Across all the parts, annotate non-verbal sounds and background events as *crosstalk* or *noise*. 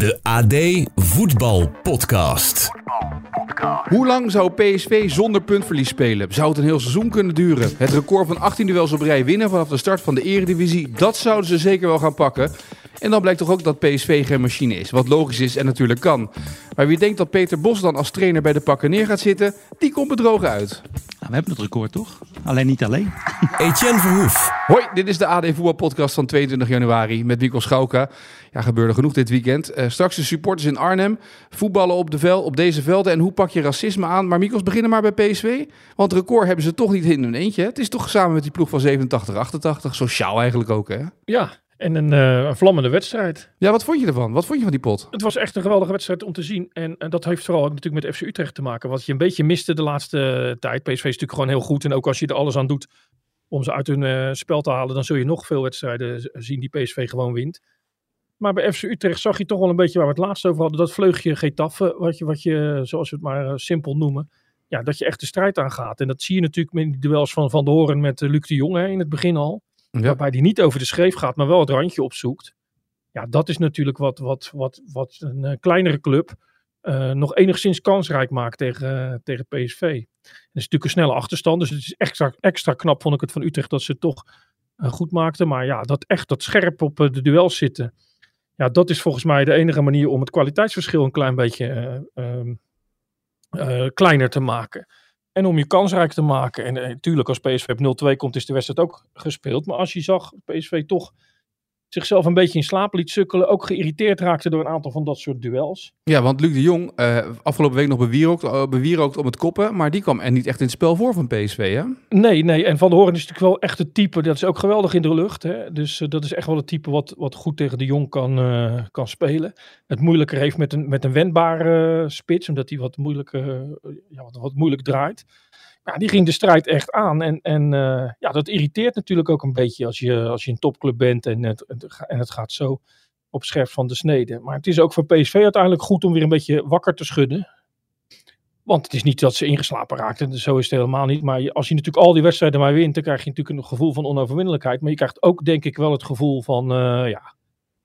De AD Voetbal Podcast. Hoe lang zou PSV zonder puntverlies spelen? Zou het een heel seizoen kunnen duren? Het record van 18 duels op rij winnen vanaf de start van de Eredivisie, dat zouden ze zeker wel gaan pakken. En dan blijkt toch ook dat PSV geen machine is, wat logisch is en natuurlijk kan. Maar wie denkt dat Peter Bos dan als trainer bij de pakken neer gaat zitten, die komt bedrogen uit. We hebben het record toch? Alleen niet alleen. *laughs* Etienne Verhoef. Hoi, dit is de AD Voetbal Podcast van 22 januari met Mikkel Schauka. Ja, gebeurde genoeg dit weekend. Uh, straks de supporters in Arnhem, voetballen op, de vel, op deze velden en hoe pak je racisme aan. Maar Mikkels, beginnen maar bij PSV. Want het record hebben ze toch niet in hun eentje. Hè? Het is toch samen met die ploeg van 87, 88. Sociaal eigenlijk ook, hè? Ja, en een, uh, een, vlammende wedstrijd. Ja, wat vond je ervan? Wat vond je van die pot? Het was echt een geweldige wedstrijd om te zien. En, en dat heeft vooral ook natuurlijk met FC Utrecht te maken. Wat je een beetje miste de laatste tijd. PSV is natuurlijk gewoon heel goed. En ook als je er alles aan doet om ze uit hun uh, spel te halen, dan zul je nog veel wedstrijden zien die PSV gewoon wint. Maar bij FC Utrecht zag je toch wel een beetje waar we het laatst over hadden. Dat vleugje Getafe, wat je, wat je zoals we het maar uh, simpel noemen. Ja, dat je echt de strijd aangaat. En dat zie je natuurlijk met die duels van Van de Horen met Luc de Jong hè, in het begin al. Waarbij die niet over de schreef gaat, maar wel het randje opzoekt. Ja, dat is natuurlijk wat, wat, wat, wat een uh, kleinere club uh, nog enigszins kansrijk maakt tegen, uh, tegen PSV. Het is natuurlijk een snelle achterstand, dus het is extra, extra knap, vond ik het van Utrecht, dat ze het toch goed maakten. Maar ja, dat echt dat scherp op de duels zitten. Ja, dat is volgens mij de enige manier om het kwaliteitsverschil een klein beetje kleiner te maken. En om je kansrijk te maken. En natuurlijk, als PSV op 0-2 komt, is de wedstrijd ook gespeeld. Maar als je zag PSV toch zichzelf een beetje in slaap liet sukkelen. Ook geïrriteerd raakte door een aantal van dat soort duels. Ja, want Luc de Jong, uh, afgelopen week nog bewierookt, uh, bewierookt om het koppen. Maar die kwam er niet echt in het spel voor van PSV, hè? Nee, nee. En Van de Horen is natuurlijk wel echt het type. Dat is ook geweldig in de lucht. Hè? Dus uh, dat is echt wel het type wat, wat goed tegen de Jong kan, kan spelen. Het moeilijker heeft met een, met een wendbare spits. Omdat hij wat, ja, wat, wat moeilijk draait. Ja, die ging de strijd echt aan. En, en uh, ja, dat irriteert natuurlijk ook een beetje als je, als je een topclub bent en het, en het gaat zo op scherp van de snede. Maar het is ook voor PSV uiteindelijk goed om weer een beetje wakker te schudden. Want het is niet dat ze ingeslapen raakten, zo is het helemaal niet. Maar als je natuurlijk al die wedstrijden maar wint, dan krijg je natuurlijk een gevoel van onoverwinnelijkheid. Maar je krijgt ook denk ik wel het gevoel van, uh, ja,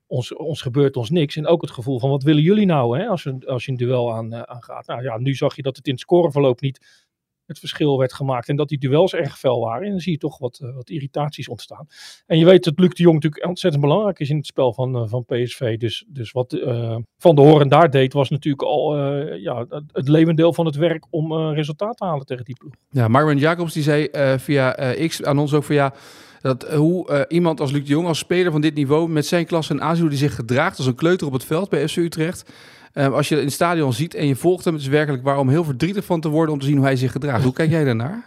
ons, ons gebeurt ons niks. En ook het gevoel van, wat willen jullie nou hè, als, je, als je een duel aan, uh, aangaat. Nou ja, nu zag je dat het in het scoreverloop niet het verschil werd gemaakt. En dat die duels erg fel waren. En dan zie je toch wat, uh, wat irritaties ontstaan. En je weet dat Luc de Jong natuurlijk ontzettend belangrijk is in het spel van, uh, van PSV. Dus, dus wat uh, Van de Horen daar deed, was natuurlijk al ja, het levendeel van het werk om resultaat te halen tegen die ploeg. Ja, Marvin Jacobs die zei via X aan ons ook van ja. Dat hoe iemand als Luc de Jong, als speler van dit niveau, met zijn klasse en aanzien, die zich gedraagt als een kleuter op het veld bij FC Utrecht. Uh, als je in het stadion ziet en je volgt hem, het is werkelijk waar om heel verdrietig van te worden om te zien hoe hij zich gedraagt. Hoe kijk jij daarnaar?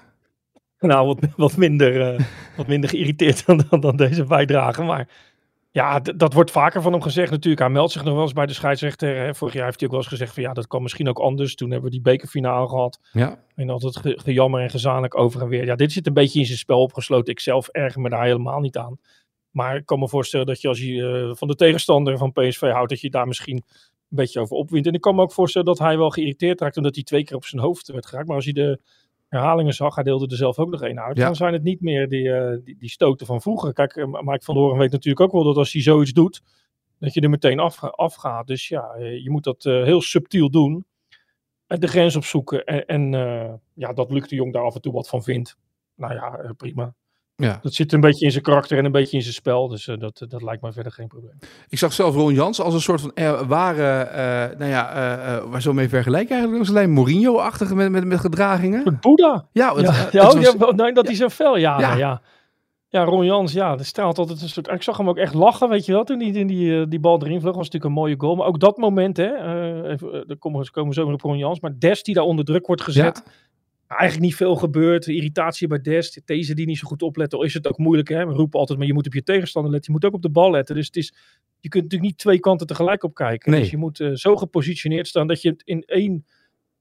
Nou, wat, wat, minder, uh, wat minder geïrriteerd dan, dan, dan, deze bijdrage. Maar ja, dat wordt vaker van hem gezegd natuurlijk. Hij meldt zich nog wel eens bij de scheidsrechter. Hè. Vorig jaar heeft hij ook wel eens gezegd van ja, dat kan misschien ook anders. Toen hebben we die bekerfinale gehad. Ja. En altijd ge gejammer en gezamenlijk over en weer. Ja, dit zit een beetje in zijn spel opgesloten. Ik zelf erger me daar helemaal niet aan. Maar ik kan me voorstellen dat je als je uh, van de tegenstander van PSV houdt, dat je daar misschien een beetje over opwint. En ik kan me ook voorstellen dat hij wel geïrriteerd raakt omdat hij twee keer op zijn hoofd werd geraakt. Maar als hij de herhalingen zag, hij deelde er zelf ook nog één uit. Ja. Dan zijn het niet meer die, uh, die, die, stoten van vroeger. Kijk, uh, Mike van Horen weet natuurlijk ook wel dat als hij zoiets doet, dat je er meteen af, afgaat. Dus ja, je moet dat uh, heel subtiel doen. En de grens opzoeken. En, en ja, dat Luc de Jong daar af en toe wat van vindt. Nou ja, prima. Ja. Dat zit een beetje in zijn karakter en een beetje in zijn spel. Dus uh, dat, dat lijkt me verder geen probleem. Ik zag zelf Ron Jans als een soort van uh, ware, uh, nou ja, waar zo mee vergelijken eigenlijk. alleen Mourinho-achtige met, met, met gedragingen. Een Boeddha. Ja, het, ja. Het, ja, het was, ja, nee, dat hij zo fel, ja, ja. ja. Ja, Ron Jans, ja, dat straalt altijd een soort... Ik zag hem ook echt lachen, weet je wel, toen die, die, die bal erin vloog. was natuurlijk een mooie goal. Maar ook dat moment, hè, even, daar komen komen we zo weer op Ron Jans. Maar Des die daar onder druk wordt gezet... Ja eigenlijk niet veel gebeurt. Irritatie bij Dest. Deze die niet zo goed opletten. Is het ook moeilijk. Hè? We roepen altijd, maar je moet op je tegenstander letten. Je moet ook op de bal letten. Dus het is, je kunt natuurlijk niet twee kanten tegelijk op kijken. Nee. Dus je moet uh, zo gepositioneerd staan dat je het in één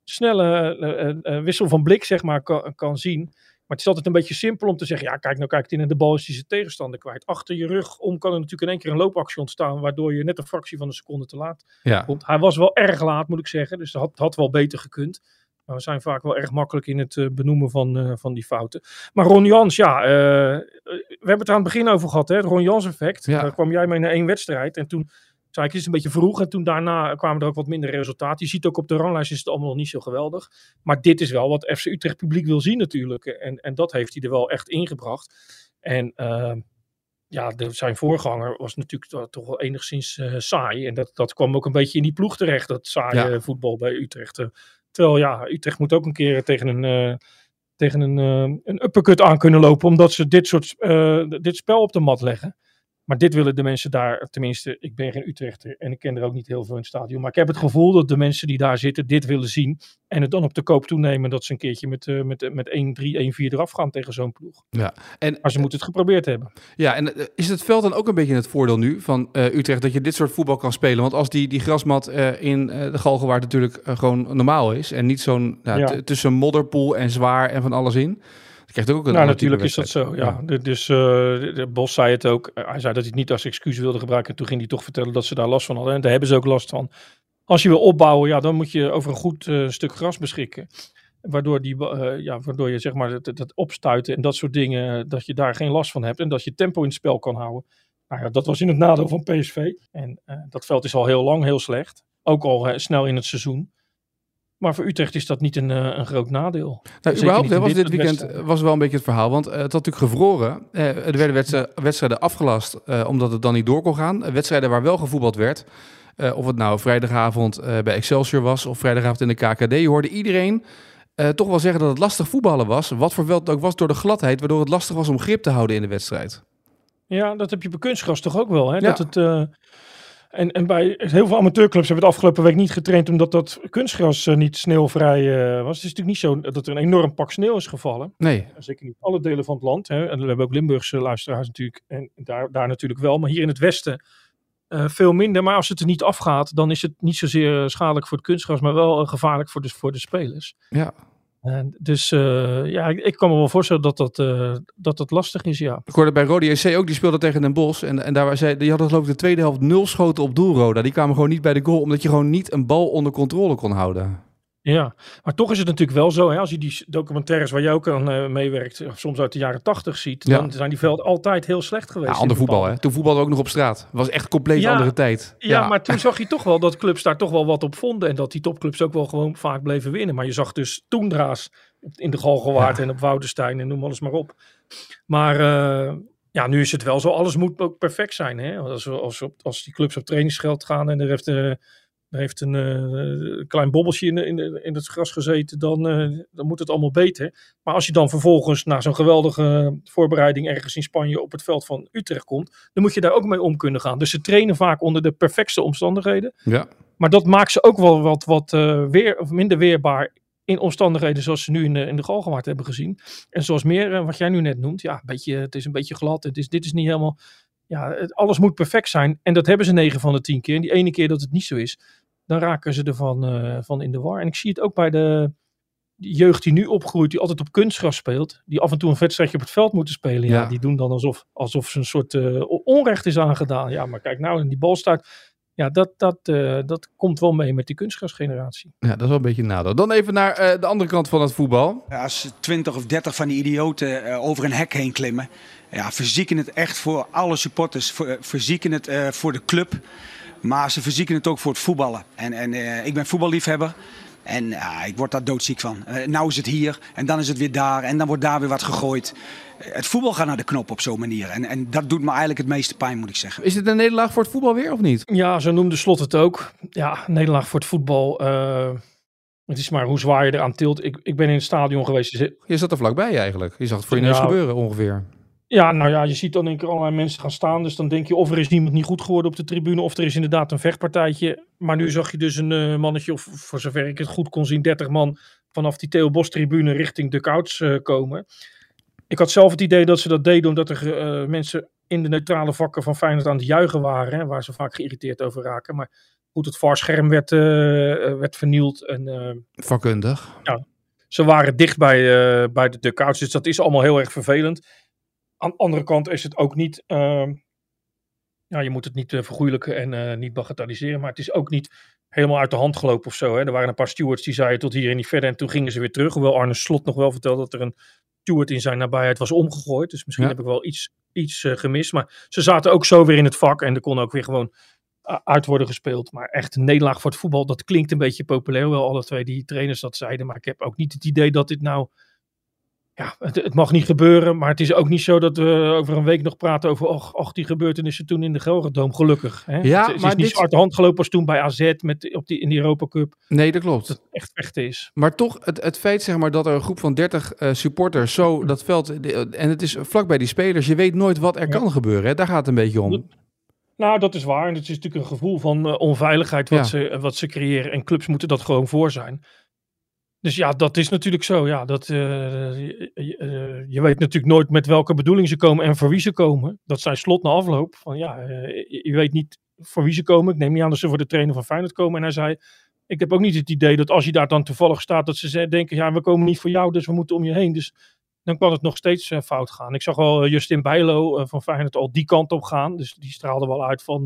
snelle uh, uh, wissel van blik zeg maar, kan, kan zien. Maar het is altijd een beetje simpel om te zeggen, ja kijk nou kijkt in en de bal is hij zijn tegenstander kwijt. Achter je rug om kan er natuurlijk in één keer een loopactie ontstaan, waardoor je net een fractie van een seconde te laat ja. komt. Hij was wel erg laat moet ik zeggen, dus dat had, had wel beter gekund. Maar we zijn vaak wel erg makkelijk in het uh, benoemen van, uh, van die fouten. Maar Ron Jans, ja, uh, we hebben het er aan het begin over gehad, hè, het Ron Jans effect. Ja. Daar kwam jij mee naar één wedstrijd en toen zei ik, het is een beetje vroeg. En toen daarna kwamen er ook wat minder resultaten. Je ziet ook op de ranglijst is het allemaal nog niet zo geweldig. Maar dit is wel wat FC Utrecht publiek wil zien natuurlijk. En, en dat heeft hij er wel echt ingebracht. En uh, ja, de, zijn voorganger was natuurlijk toch wel enigszins uh, saai. En dat, dat kwam ook een beetje in die ploeg terecht, dat saaie ja. voetbal bij Utrecht. Uh, terwijl ja, Utrecht moet ook een keer tegen een, uh, tegen een, een uppercut aan kunnen lopen, omdat ze dit soort dit spel op de mat leggen. Maar dit willen de mensen daar, tenminste, ik ben geen Utrechter en ik ken er ook niet heel veel in het stadion. Maar ik heb het gevoel dat de mensen die daar zitten dit willen zien. En het dan op de koop toenemen dat ze een keertje met, uh, met, met 1-3, 1-4 eraf gaan tegen zo'n ploeg. Ja, en, maar ze moeten het geprobeerd hebben. Ja, en uh, is het veld dan ook een beetje het voordeel nu van uh, Utrecht dat je dit soort voetbal kan spelen? Want als die, die grasmat in de Galgenwaard natuurlijk gewoon normaal is en niet zo'n nou, ja. tussen modderpoel en zwaar en van alles in. Krijgt ook een nou, natuurlijk is dat zo. Ja. ja. Dus uh, Bos zei het ook. Hij zei dat hij het niet als excuus wilde gebruiken. En toen ging hij toch vertellen dat ze daar last van hadden. En daar hebben ze ook last van. Als je wil opbouwen, ja, dan moet je over een goed uh, stuk gras beschikken. Waardoor, die, uh, ja, waardoor je zeg maar dat, dat opstuiten en dat soort dingen, dat je daar geen last van hebt. En dat je tempo in het spel kan houden. Nou ja, dat was in het nadeel van PSV. En dat veld is al heel lang heel slecht. Ook al snel in het seizoen. Maar voor Utrecht is dat niet een, uh, een groot nadeel. Nou, überhaupt was dit weekend wedstrijd. was wel een beetje het verhaal. Want uh, het had natuurlijk gevroren. Uh, er werden wedstrijden, wedstrijden afgelast omdat het dan niet door kon gaan. wedstrijden waar wel gevoetbald werd. of het nou vrijdagavond bij Excelsior was of vrijdagavond in de KKD. Je hoorde iedereen toch wel zeggen dat het lastig voetballen was. Wat voor veld ook was door de gladheid. Waardoor het lastig was om grip te houden in de wedstrijd. Ja, dat heb je bij kunstgras toch ook wel. Hè? Ja. Dat het... En, en bij heel veel amateurclubs hebben we het afgelopen week niet getraind omdat dat kunstgras uh, niet sneeuwvrij uh, was. Het is natuurlijk niet zo dat er een enorm pak sneeuw is gevallen. Nee. Zeker niet alle delen van het land. Hè. En we hebben ook Limburgse luisteraars natuurlijk. En daar, daar natuurlijk wel. Maar hier in het westen uh, veel minder. Maar als het er niet afgaat, dan is het niet zozeer schadelijk voor het kunstgras, maar wel gevaarlijk voor de, voor de spelers. Ja. En dus uh, ja, ik, kan me wel voorstellen dat dat, uh, dat dat lastig is, ja. Ik hoorde bij Rode JC ook, die speelde tegen Den Bosch. En, en daar waar zij, die hadden geloof ik de tweede helft nul schoten op doel, Roda. Die kwamen gewoon niet bij de goal, omdat je gewoon niet een bal onder controle kon houden. Ja, maar toch is het natuurlijk wel zo, hè, als je die documentaires waar jij ook aan uh, meewerkt, soms uit de jaren tachtig ziet, ja. dan zijn die velden altijd heel slecht geweest. Ja, ander voetbal, hè? Toen voetbalde ook nog op straat. Was echt compleet ja, andere tijd. Ja, ja, maar toen zag je toch wel dat clubs daar toch wel wat op vonden en dat die topclubs ook wel gewoon vaak bleven winnen. Maar je zag dus Toendra's in de Galgenwaard en op Woudenstein en noem alles maar op. Maar uh, ja, nu is het wel zo, alles moet ook perfect zijn. Hè? Als, als, als die clubs op trainingsgeld gaan en er heeft... Uh, er heeft een uh, klein bobbeltje in, in, in het gras gezeten, dan, uh, dan moet het allemaal beter. Maar als je dan vervolgens na zo'n geweldige voorbereiding ergens in Spanje op het veld van Utrecht komt, dan moet je daar ook mee om kunnen gaan. Dus ze trainen vaak onder de perfectste omstandigheden. Ja. Maar dat maakt ze ook wel wat, wat uh, weer, of minder weerbaar in omstandigheden zoals ze nu in de, in de Galgenwaard hebben gezien. En zoals meer, wat jij nu net noemt, ja, een beetje, het is een beetje glad, het is, dit is niet helemaal ja, het, alles moet perfect zijn. En dat hebben ze 9 van de 10 keer. En die ene keer dat het niet zo is, dan raken ze ervan uh, van in de war. En ik zie het ook bij de jeugd die nu opgroeit, die altijd op kunstgras speelt, die af en toe een wedstrijdje op het veld moeten spelen. Ja, ja die doen dan alsof, alsof ze een soort uh, onrecht is aangedaan. Ja, maar kijk nou, in die bal staat. Ja, dat, dat, uh, dat komt wel mee met die kunstgrasgeneratie. Ja, dat is wel een beetje een nadeel. Dan even naar uh, de andere kant van het voetbal. Ja, als 20 of 30 van die idioten uh, over een hek heen klimmen. Ja, verzieken het echt voor alle supporters. Voor, verzieken het voor de club. Maar ze verzieken het ook voor het voetballen. En, en uh, ik ben voetballiefhebber. En uh, ik word daar doodziek van. Uh, nou is het hier en dan is het weer daar en dan wordt daar weer wat gegooid. Het voetbal gaat naar de knop op zo'n manier. En, en dat doet me eigenlijk het meeste pijn, moet ik zeggen. Is het een nederlaag voor het voetbal weer of niet? Ja, zo noemde Slot het ook. Ja, nederlaag voor het voetbal. het is maar hoe zwaar je eraan tilt. Ik, ik ben in het stadion geweest. Je zat er vlakbij eigenlijk. Je zag het voor je neus ja, gebeuren ongeveer. Ja, nou ja, je ziet dan in keer allerlei mensen gaan staan. Dus dan denk je of er is niemand niet goed geworden op de tribune. Of er is inderdaad een vechtpartijtje. Maar nu zag je dus een uh, mannetje, of voor zover ik het goed kon zien, 30 man vanaf die Theo Bos tribune richting de Couch uh, komen. Ik had zelf het idee dat ze dat deden omdat er uh, mensen in de neutrale vakken van Feyenoord aan het juichen waren. Hè, waar ze vaak geïrriteerd over raken. Maar goed, het VAR-scherm werd, werd vernield. En, Vakkundig. Ja, ze waren dicht bij, bij de, Couch. Dus dat is allemaal heel erg vervelend. Aan de andere kant is het ook niet. Uh, ja, je moet het niet uh, vergoeilijken en uh, niet bagatelliseren. Maar het is ook niet helemaal uit de hand gelopen of zo. Hè. Er waren een paar stewards die zeiden tot hier en niet verder. En toen gingen ze weer terug. Hoewel Arne Slot nog wel vertelde dat er een steward in zijn nabijheid was omgegooid. Dus misschien ja. heb ik wel iets, iets uh, gemist. Maar ze zaten ook zo weer in het vak. En er kon ook weer gewoon uit worden gespeeld. Maar echt een nederlaag voor het voetbal, dat klinkt een beetje populair. Wel alle twee die trainers dat zeiden. Maar ik heb ook niet het idee dat dit nou ja, het, het, mag niet gebeuren, maar het is ook niet zo dat we over een week nog praten over och, och die gebeurtenissen toen in de Gelredome, gelukkig. Hè? Ja, het, het maar is niet dit... zwarte hand gelopen als toen bij AZ met, op die, in die Europa Cup. Nee, dat klopt. Dat het echt vechten is. Maar toch, het, het feit zeg maar, dat er een groep van 30 uh, supporters zo dat veld, en het is vlakbij die spelers, je weet nooit wat er ja. kan gebeuren. Hè? Daar gaat het een beetje om. Nou, dat is waar. En het is natuurlijk een gevoel van uh, onveiligheid wat, ja. ze, wat ze creëren. En clubs moeten dat gewoon voor zijn. Dus ja, dat is natuurlijk zo. Ja, dat, uh, je, uh, je, weet natuurlijk nooit met welke bedoeling ze komen en voor wie ze komen. Dat zijn slot na afloop. Van ja, je weet niet voor wie ze komen. Ik neem niet aan dat ze voor de trainer van Feyenoord komen. En hij zei, ik heb ook niet het idee dat als je daar dan toevallig staat, dat ze denken, ja, we komen niet voor jou, dus we moeten om je heen. Dus dan kan het nog steeds fout gaan. Ik zag wel Justin Bijlo van Feyenoord al die kant op gaan. Dus die straalde wel uit van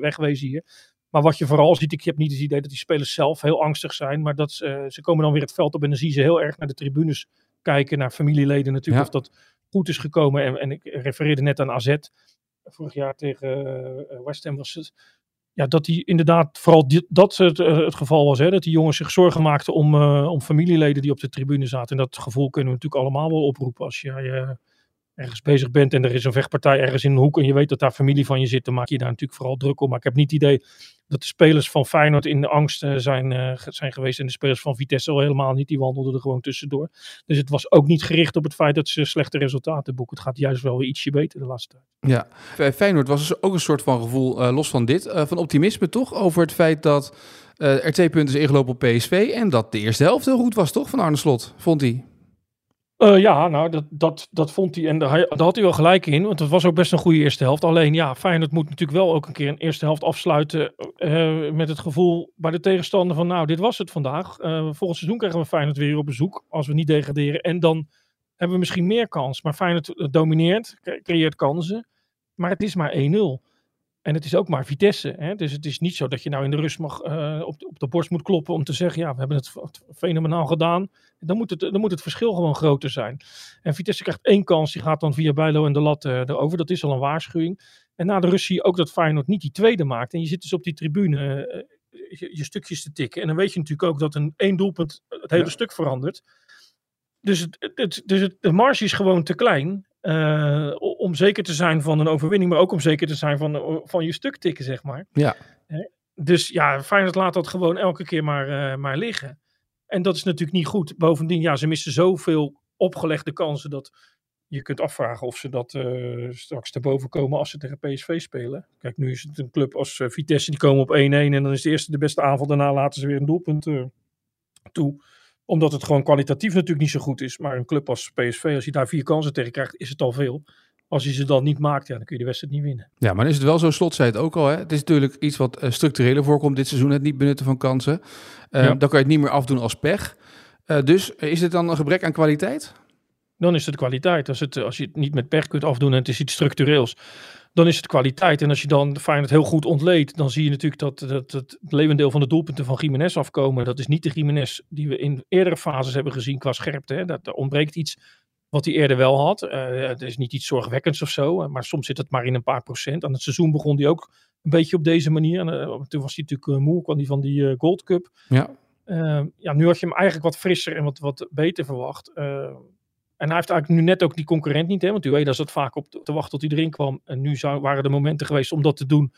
wegwezen hier. Maar wat je vooral ziet, ik heb niet het idee dat die spelers zelf heel angstig zijn. Maar dat ze, ze komen dan weer het veld op en dan zien ze heel erg naar de tribunes kijken. Naar familieleden natuurlijk, ja. of dat goed is gekomen. En, en ik refereerde net aan AZ. Vorig jaar tegen uh, West Ham was het. Ja, dat die inderdaad vooral dat het, het geval was. Hè, dat die jongens zich zorgen maakten om, uh, om familieleden die op de tribune zaten. En dat gevoel kunnen we natuurlijk allemaal wel oproepen als je ergens bezig bent en er is een vechtpartij ergens in een hoek en je weet dat daar familie van je zit, dan maak je daar natuurlijk vooral druk om. Maar ik heb niet het idee dat de spelers van Feyenoord in de angst uh, zijn, uh, zijn geweest en de spelers van Vitesse al helemaal niet. Die wandelden er gewoon tussendoor. Dus het was ook niet gericht op het feit dat ze slechte resultaten boeken. Het gaat juist wel weer ietsje beter de laatste tijd. Ja, Feyenoord was dus ook een soort van gevoel, uh, los van dit, van optimisme toch? Over het feit dat er twee punten is ingelopen op PSV en dat de eerste helft heel goed was toch van Arne Slot, vond hij? Uh, ja, nou, dat, dat, dat vond hij. En daar, had hij wel gelijk in. Want het was ook best een goede eerste helft. Alleen, ja, Feyenoord moet natuurlijk wel ook een keer een eerste helft afsluiten. Uh, met het gevoel bij de tegenstander van, nou, dit was het vandaag. Uh, volgend seizoen krijgen we Feyenoord weer op bezoek. Als we niet degraderen. En dan hebben we misschien meer kans. Maar Feyenoord domineert, creëert kansen. Maar het is maar 1-0. En het is ook maar Vitesse. Hè? Dus het is niet zo dat je nou in de rust mag, op, op de borst moet kloppen om te zeggen: ja, we hebben het fenomenaal gedaan. Dan moet, het, dan moet het verschil gewoon groter zijn. En Vitesse krijgt één kans, die gaat dan via Bijlo en de lat uh, erover. Dat is al een waarschuwing. En na de rust zie je ook dat Feyenoord niet die tweede maakt. En je zit dus op die tribune uh, je, je, stukjes te tikken. En dan weet je natuurlijk ook dat een één doelpunt het hele ja. stuk verandert. Dus, het, het, dus het, de marge is gewoon te klein. Uh, om zeker te zijn van een overwinning, maar ook om zeker te zijn van, van je stuk tikken, zeg maar. Ja. Dus ja, Feyenoord laat dat gewoon elke keer maar, uh, maar liggen. En dat is natuurlijk niet goed. Bovendien, ja, ze missen zoveel opgelegde kansen dat je kunt afvragen of ze dat uh, straks te boven komen als ze tegen PSV spelen. Kijk, nu is het een club als Vitesse, die komen op 1-1 en dan is de eerste de beste aanval. Daarna laten ze weer een doelpunt toe omdat het gewoon kwalitatief natuurlijk niet zo goed is. Maar een club als PSV, als je daar vier kansen tegen krijgt, is het al veel. Als je ze dan niet maakt, ja, dan kun je de wedstrijd niet winnen. Ja, maar dan is het wel zo, Slot zei het ook al. Hè? Het is natuurlijk iets wat uh, structureler voorkomt dit seizoen, het niet benutten van kansen. Uh, ja. Dan kan je het niet meer afdoen als pech. Uh, dus is het dan een gebrek aan kwaliteit? Dan is het kwaliteit. Als, het, als je het niet met pech kunt afdoen en het is iets structureels, dan is het kwaliteit. En als je dan Feyenoord heel goed ontleedt, dan zie je natuurlijk dat, dat, dat het levendeel van de doelpunten van Jiménez afkomen. Dat is niet de Jiménez die we in eerdere fases hebben gezien qua scherpte. Hè. Dat, ontbreekt iets wat hij eerder wel had. Uh, het is niet iets zorgwekkends of zo, maar soms zit het maar in een paar procent. Aan het seizoen begon hij ook een beetje op deze manier. En, uh, toen was hij natuurlijk uh, moe, kwam hij van die Gold Cup. Ja. ja, nu had je hem eigenlijk wat frisser en wat, wat beter verwacht. En hij heeft eigenlijk nu net ook die concurrent niet, hè? want Ueda zat vaak op te wachten tot hij erin kwam. En nu zou, waren er momenten geweest om dat te doen,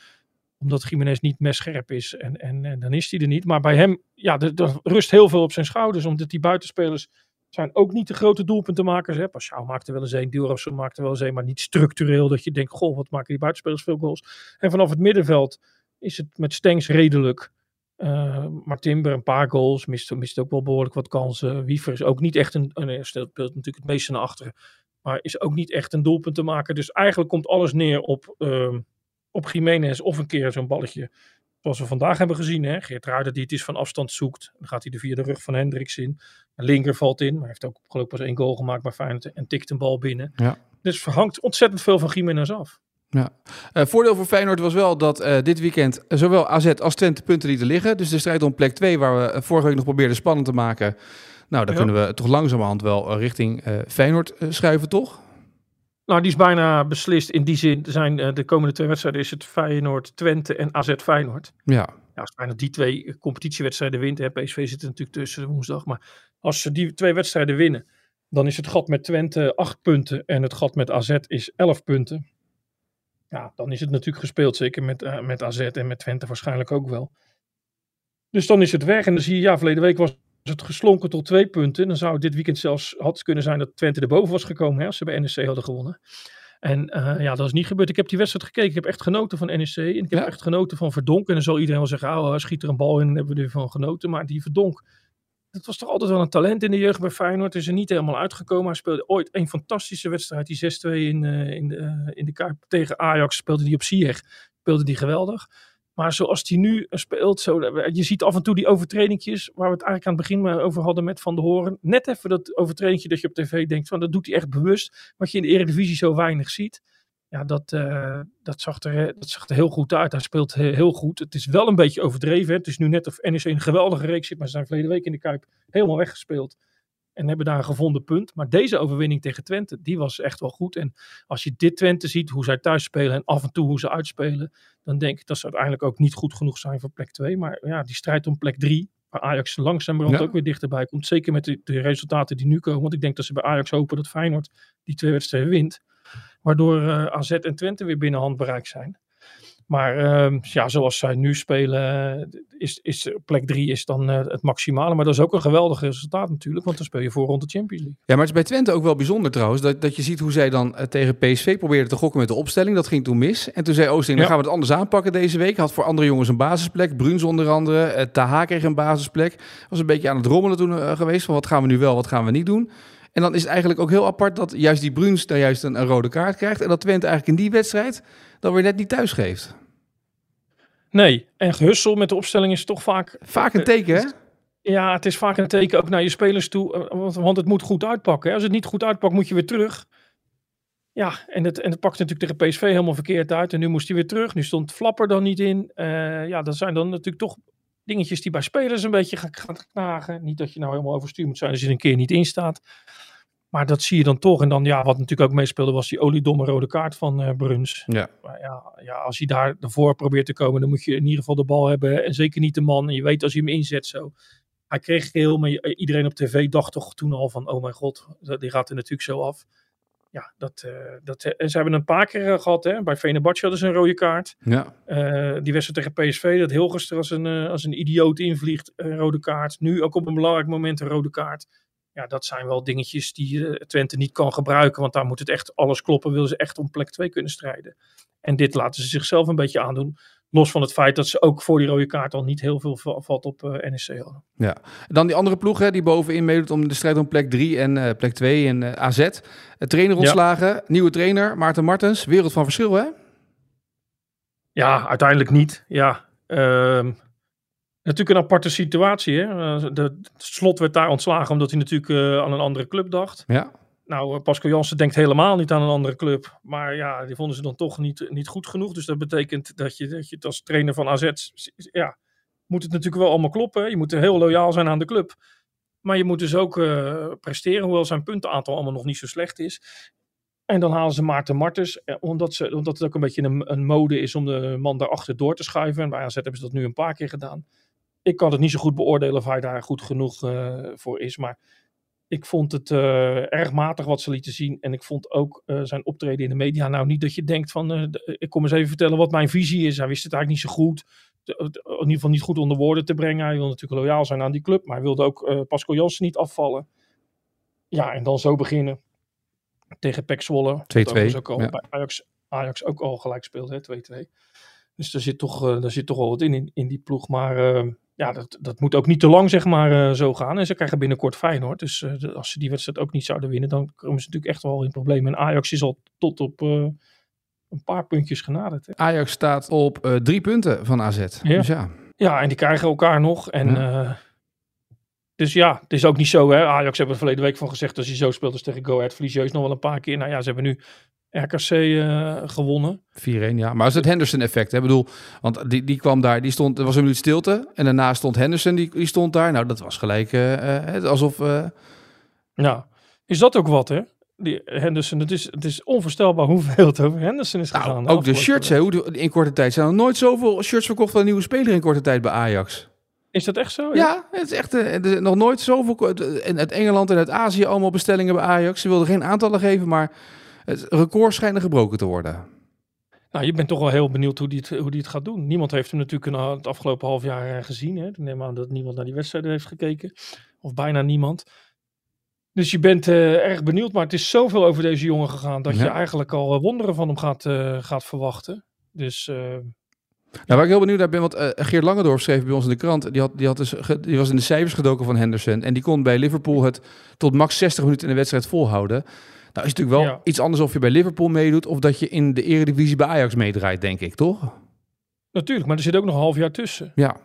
omdat Jiménez niet messcherp is. En, en, en dan is hij er niet. Maar bij hem, ja, er rust heel veel op zijn schouders, omdat die buitenspelers zijn ook niet de grote doelpuntenmakers. Hè? Pashao maakte wel eens een, Durazzo maakte wel eens een, maar niet structureel dat je denkt, goh, wat maken die buitenspelers veel goals. En vanaf het middenveld is het met Stengs redelijk. Uh, maar Timber een paar goals, mist, mist ook wel behoorlijk wat kansen. Wiever is ook niet echt een, een speelt natuurlijk het meeste naar achteren, maar is ook niet echt een doelpunt te maken. Dus eigenlijk komt alles neer op, uh, op Jiménez of een keer zo'n balletje zoals we vandaag hebben gezien. Hè? Geert Ruijden die het is van afstand zoekt. Dan gaat hij er via de rug van Hendricks in. Een linker valt in, maar hij heeft ook geloof pas één goal gemaakt bij Feyenoord en tikt een bal binnen. Ja. Dus hangt ontzettend veel van Jiménez af. Ja. Uh, voordeel voor Feyenoord was wel dat uh, dit weekend zowel AZ als Twente punten lieten liggen. Dus de strijd om plek 2, waar we vorige week nog probeerden spannend te maken. Nou, dan ja. kunnen we toch langzamerhand wel richting uh, Feyenoord schuiven, toch? Nou, die is bijna beslist. In die zin zijn uh, de komende twee wedstrijden is het Feyenoord, Twente en AZ Feyenoord. Ja. Ja, als bijna die twee competitiewedstrijden wint, hè, PSV zit er natuurlijk tussen woensdag, maar als ze die twee wedstrijden winnen, dan is het gat met Twente 8 punten en het gat met AZ is 11 punten. Ja, dan is het natuurlijk gespeeld, zeker met, uh, met AZ en met Twente waarschijnlijk ook wel. Dus dan is het weg en dan zie je, ja, verleden week was het geslonken tot twee punten. Dan zou het dit weekend zelfs had kunnen zijn dat Twente erboven was gekomen hè, als ze bij NEC hadden gewonnen. En uh, ja, dat is niet gebeurd. Ik heb die wedstrijd gekeken. Ik heb echt genoten van NEC. En ik heb Ja. echt genoten van Verdonk. En dan zal iedereen wel zeggen, oh, schiet er een bal in en hebben we ervan genoten. Maar die Verdonk, dat was toch altijd wel een talent in de jeugd bij Feyenoord. Is er niet helemaal uitgekomen. Hij speelde ooit een fantastische wedstrijd. Die 6-2 in, eh, in, de, eh, in de Kuip tegen Ajax speelde die op Ziyech. Speelde die geweldig. Maar zoals hij nu speelt, zo, je ziet af en toe die overtredingjes, waar we het eigenlijk aan het begin maar over hadden met Van de Horen. Net even dat overtredingje dat je op tv denkt van, dat doet hij echt bewust. Wat je in de Eredivisie zo weinig ziet. Ja, dat, eh, dat, zag er, dat zag er heel goed uit. Hij speelt he- heel goed. Het is wel een beetje overdreven. Het is nu net of NEC een geweldige reeks zit, maar ze zijn verleden week in de Kuip helemaal weggespeeld. En hebben daar een gevonden punt. Maar deze overwinning tegen Twente, die was echt wel goed. En als je dit Twente ziet, hoe zij thuis spelen en af en toe hoe ze uitspelen, dan denk ik dat ze uiteindelijk ook niet goed genoeg zijn voor plek 2. Maar ja, die strijd om plek 3, waar Ajax langzamerhand Ja. ook weer dichterbij komt. Zeker met de, de resultaten die nu komen. Want ik denk dat ze bij Ajax hopen dat Feyenoord die twee wedstrijden wint. Waardoor eh, AZ en Twente weer binnen handbereik zijn. Maar ehm, ja, zoals zij nu spelen, eh, is, is plek 3 is dan eh, het maximale. Maar dat is ook een geweldig resultaat natuurlijk. Want dan speel je voor rond de Champions League. Ja, maar het is bij Twente ook wel bijzonder trouwens. Dat, dat je ziet hoe zij dan eh, tegen PSV probeerden te gokken met de opstelling. Dat ging toen mis. En toen zei Oosting, dan gaan we het anders aanpakken deze week. Had voor andere jongens een basisplek. Bruns onder andere. Taha kreeg een basisplek. Was een beetje aan het rommelen toen geweest. Van wat gaan we nu wel, wat gaan we niet doen. En dan is het eigenlijk ook heel apart dat juist die Bruns daar juist een, een rode kaart krijgt. En dat Twente eigenlijk in die wedstrijd dan weer net niet thuis geeft. Nee, en gehussel met de opstelling is toch vaak Vaak een teken, hè? Ja, het is vaak een teken ook naar je spelers toe. eh, Want, het moet goed uitpakken. Als het niet goed uitpakt, moet je weer terug. Ja, en het, en het pakt natuurlijk tegen PSV helemaal verkeerd uit. En nu moest hij weer terug. Nu stond Flapper dan niet in. Eh, ja, dat zijn dan natuurlijk toch dingetjes die bij spelers een beetje gaan, gaan knagen. Niet dat je nou helemaal overstuur moet zijn als je er een keer niet in staat. Maar dat zie je dan toch. En dan, ja, wat natuurlijk ook meespeelde, was die oliedomme rode kaart van eh Bruns. Ja. Maar ja, ja, als hij daar ervoor probeert te komen, dan moet je in ieder geval de bal hebben. En zeker niet de man. En je weet als je hem inzet zo. Hij kreeg geel, maar je- iedereen op tv dacht toch toen al van, oh mijn god, die gaat er natuurlijk zo af. Ja, dat, eh, dat, en ze hebben een paar keer eh, gehad, hè. bij Venebatje hadden ze een rode kaart. Ja. Eh, die wedstrijd tegen PSV, dat Hilgers als een, eh, als een idioot invliegt, een rode kaart. Nu ook op een belangrijk moment een rode kaart. Ja, dat zijn wel dingetjes die eh, Twente niet kan gebruiken, want daar moet het echt alles kloppen, willen ze echt om plek 2 kunnen strijden. En dit laten ze zichzelf een beetje aandoen, los van het feit dat ze ook voor die rode kaart al niet heel veel va- valt op eh, NEC hadden. Dan die andere ploeg hè, die bovenin meedoet om de strijd om plek 3 en eh, plek 2 en AZ. Trainer ontslagen, nieuwe trainer, Maarten Martens. Wereld van verschil, hè? Ja, uiteindelijk niet. Ja, ehm, natuurlijk een aparte situatie. Hè? Eh, de, slot werd daar ontslagen omdat hij natuurlijk eh, aan een andere club dacht. Ja. Nou, eh, Pascal Jansen denkt helemaal niet aan een andere club. Maar ja, die vonden ze dan toch niet, niet goed genoeg. Dus dat betekent dat je, dat je het als trainer van AZ... Ja, moet het natuurlijk wel allemaal kloppen. hè. Je moet heel loyaal zijn aan de club. Maar je moet dus ook presteren, hoewel zijn puntenaantal allemaal nog niet zo slecht is. En dan halen ze Maarten Martens, omdat, ze, omdat het ook een beetje een, een mode is om de man daarachter door te schuiven. En bij AZ hebben ze dat nu een paar keer gedaan. Ik kan het niet zo goed beoordelen of hij daar goed genoeg eh, voor is. Maar ik vond het eh, erg matig wat ze lieten zien. En ik vond ook eh, zijn optreden in de media. Nou, niet dat je denkt van, ik kom eens even vertellen wat mijn visie is. Hij wist het eigenlijk niet zo goed. De- de- in ieder geval niet goed onder woorden te brengen. Hij wil natuurlijk loyaal zijn aan die club. Maar hij wilde ook Pascal Jansen niet afvallen. Ja, en dan zo beginnen tegen Pek Zwolle. wat 2-2, overigens Ook al ja. bij Ajax, Ajax ook al gelijk speelde, hè, 2-2. Dus daar zit, toch, daar zit toch wel wat in, in, in die ploeg. Maar ja, dat, dat moet ook niet te lang zeg maar eh, zo gaan. En ze krijgen binnenkort Feyenoord. Dus eh, de- als ze die wedstrijd ook niet zouden winnen, dan komen ze natuurlijk echt wel in problemen. En Ajax is al tot op eh, een paar puntjes genaderd. Hè. Ajax staat op drie punten van AZ. Ja. Dus ja. Ja, en die krijgen elkaar nog. En, Ja. dus ja, het is ook niet zo. Hè. Ajax hebben we verleden week van gezegd, als je zo speelt als tegen Go Ahead, verlies je nog wel een paar keer. Nou ja, ze hebben nu RKC eh, gewonnen. 4-1, ja. Maar is het Henderson-effect? Ik bedoel, want die, die kwam daar, die stond, er was een minuut stilte. En daarna stond Henderson, die, die stond daar. Nou, dat was gelijk eh, alsof... Nou, is dat ook wat, hè? Die Henderson, het is, het is onvoorstelbaar hoeveel het over Henderson is gegaan. Nou, ook de shirts, hè, in korte tijd. Zijn er nooit zoveel shirts verkocht van een nieuwe speler in korte tijd bij Ajax? Is dat echt zo? Ja, het is echt er zijn nog nooit zoveel. En uit Engeland en uit Azië allemaal bestellingen bij Ajax. Ze wilden geen aantallen geven, maar het record schijnen gebroken te worden. Nou, je bent toch wel heel benieuwd hoe die het, hoe die het gaat doen. Niemand heeft hem natuurlijk het afgelopen half jaar eh, gezien. Hè? Ik neem aan dat niemand naar die wedstrijden heeft gekeken. Of bijna niemand. Dus je bent eh, erg benieuwd. Maar het is zoveel over deze jongen gegaan. Dat je eigenlijk al eh, wonderen van hem gaat, gaat verwachten. Dus Nou, waar ik heel benieuwd naar ben, want Geert Langendorf schreef bij ons in de krant. Die, had, die, had dus die was in de cijfers gedoken van Henderson. En die kon bij Liverpool het tot max 60 minuten in de wedstrijd volhouden. Nou is het natuurlijk wel Ja. iets anders of je bij Liverpool meedoet. of dat je in de Eredivisie bij Ajax meedraait, denk ik, toch? natuurlijk, maar er zit ook nog een half jaar tussen. Ja.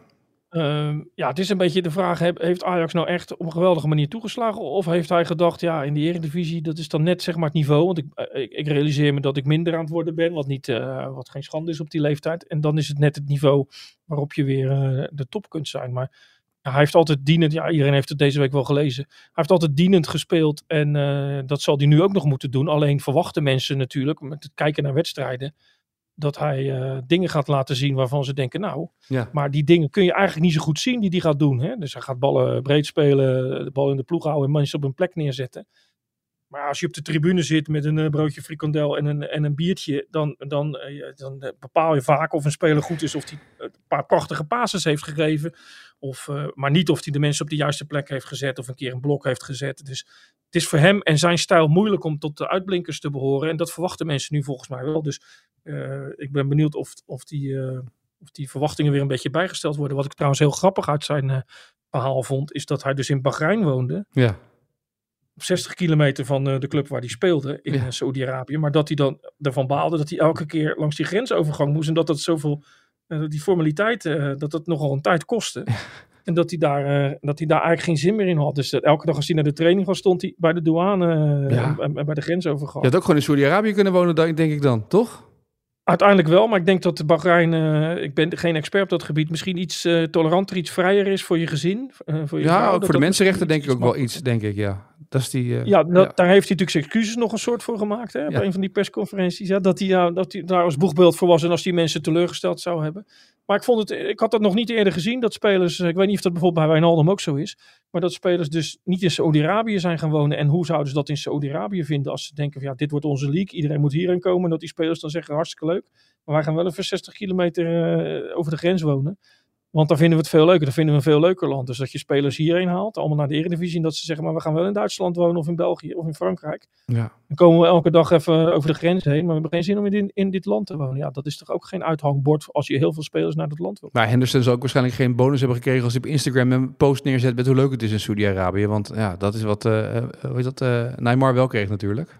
Ehm, ja, het is een beetje de vraag: heeft Ajax nou echt op een geweldige manier toegeslagen? Of heeft hij gedacht, ja, in de Eredivisie, dat is dan net zeg maar het niveau. Want ik, eh, ik, ik realiseer me dat ik minder aan het worden ben, wat, niet, eh, wat geen schande is op die leeftijd. En dan is het net het niveau waarop je weer eh, de top kunt zijn. Maar hij heeft altijd dienend, ja, iedereen heeft het deze week wel gelezen. Hij heeft altijd dienend gespeeld en eh, dat zal hij nu ook nog moeten doen. Alleen verwachten mensen natuurlijk, met het kijken naar wedstrijden, dat hij eh, dingen gaat laten zien waarvan ze denken, nou, ja. maar die dingen kun je eigenlijk niet zo goed zien die hij gaat doen. Hè? Dus hij gaat ballen breed spelen, de bal in de ploeg houden en mensen op een plek neerzetten. Maar als je op de tribune zit met een eh, broodje frikandel en een, en een biertje, dan, dan, eh, dan eh, bepaal je vaak of een speler goed is of hij een paar prachtige passes heeft gegeven. Of, maar niet of hij de mensen op de juiste plek heeft gezet of een keer een blok heeft gezet. Dus het is voor hem en zijn stijl moeilijk om tot de uitblinkers te behoren. En dat verwachten mensen nu volgens mij wel. Dus ik ben benieuwd of, of die... of die verwachtingen weer een beetje bijgesteld worden. Wat ik trouwens heel grappig uit zijn verhaal vond, is dat hij dus in Bahrein woonde. ja. Op 60 kilometer van eh, de club waar hij speelde in Ja. eh, Saoedi-Arabië. Maar dat hij dan ervan baalde dat hij elke keer langs die grensovergang moest. En dat dat zoveel, eh, die formaliteit, eh, dat dat nogal een tijd kostte. En dat hij, daar, dat hij daar eigenlijk geen zin meer in had. Dus elke dag als hij naar de training was, stond hij bij de douane Ja. en, en bij de grensovergang. Je had ook gewoon in Saudi-Arabië kunnen wonen, denk ik dan, toch? Uiteindelijk wel, maar ik denk dat de Bahrein, ik ben geen expert op dat gebied, misschien iets toleranter, iets vrijer is voor je gezin. voor je Ja, vrouw, ook voor de mensenrechten denk ik ook wel iets, denk ik, ja. Dat is die... eh, Ja, dat, daar heeft hij natuurlijk zijn excuses nog een soort voor gemaakt. Hè, Ja. Bij een van die persconferenties. Ja, dat, hij, ja, dat hij daar als boegbeeld voor was en als die mensen teleurgesteld zou hebben. Maar ik, vond het, ik had dat nog niet eerder gezien. Dat spelers, eh, ik weet niet of dat bijvoorbeeld bij Wijnaldum ook zo is. Maar dat spelers dus niet in Saudi-Arabië zijn gaan wonen. En hoe zouden ze dat in Saudi-Arabië vinden als ze denken van ja, dit wordt onze league. Iedereen moet hierin komen. En dat die spelers dan zeggen hartstikke leuk. Maar wij gaan wel even 60 kilometer eh, over de grens wonen. Want dan vinden we het veel leuker. Dan vinden we een veel leuker land. Dus dat je spelers hierheen haalt, allemaal naar de Eredivisie. En dat ze zeggen, maar we gaan wel in Duitsland wonen of in België of in Frankrijk. ja. Dan komen we elke dag even over de grens heen. Maar we hebben geen zin om in, in dit land te wonen. Ja, dat is toch ook geen uithangbord als je heel veel spelers naar dat land wil. Maar Henderson zal ook waarschijnlijk geen bonus hebben gekregen als hij op Instagram een post neerzet met hoe leuk het is in Saudi-Arabië. Want ja, dat is wat, eh, hoe heet dat, eh Neymar wel kreeg natuurlijk.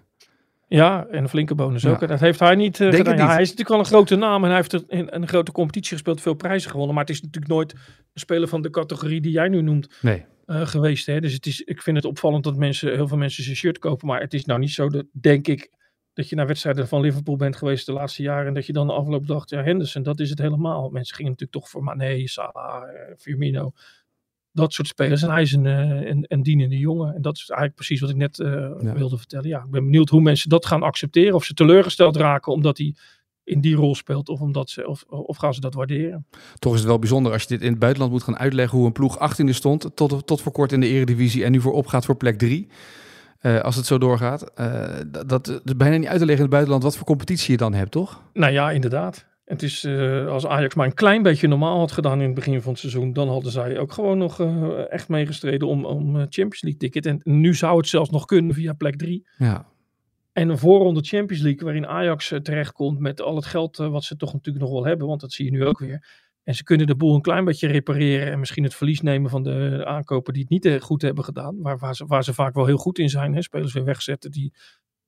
Ja, en een flinke bonus ook. Dat heeft hij niet gedaan. Ja, niet. hij is natuurlijk wel een grote naam en hij heeft in een grote competitie gespeeld, veel prijzen gewonnen. Maar het is natuurlijk nooit een speler van de categorie die jij nu noemt Nee. eh, geweest. Hè? Dus het is, ik vind het opvallend dat mensen, heel veel mensen zijn shirt kopen. Maar het is nou niet zo, dat, denk ik, dat je naar wedstrijden van Liverpool bent geweest de laatste jaren. En dat je dan de afloop dacht, ja, Henderson, dat is het helemaal. Mensen gingen natuurlijk toch voor Mane, Salah, eh, Firmino. Dat soort spelers. En hij is een, eh, een, een dienende jongen. En dat is eigenlijk precies wat ik net eh, Ja. wilde vertellen. Ja, ik ben benieuwd hoe mensen dat gaan accepteren. Of ze teleurgesteld raken omdat hij in die rol speelt. Of, omdat ze, of, of gaan ze dat waarderen. Toch is het wel bijzonder als je dit in het buitenland moet gaan uitleggen hoe een ploeg 18e stond tot, tot voor kort in de eredivisie en nu voor opgaat voor plek 3. als het zo doorgaat. Eh, dat, dat is bijna niet uit te leggen in het buitenland wat voor competitie je dan hebt, toch? Nou ja, inderdaad. Het is, eh, als Ajax maar een klein beetje normaal had gedaan in het begin van het seizoen, dan hadden zij ook gewoon nog eh, echt meegestreden om, om eh, Champions League ticket. En nu zou het zelfs nog kunnen via plek 3. Ja. En een voorronde Champions League waarin Ajax terechtkomt met al het geld wat ze toch natuurlijk nog wel hebben, want dat zie je nu ook weer. En ze kunnen de boel een klein beetje repareren en misschien het verlies nemen van de aankopen die het niet goed hebben gedaan. Waar, waar, ze, waar ze vaak wel heel goed in zijn. Hè? Spelers weer wegzetten die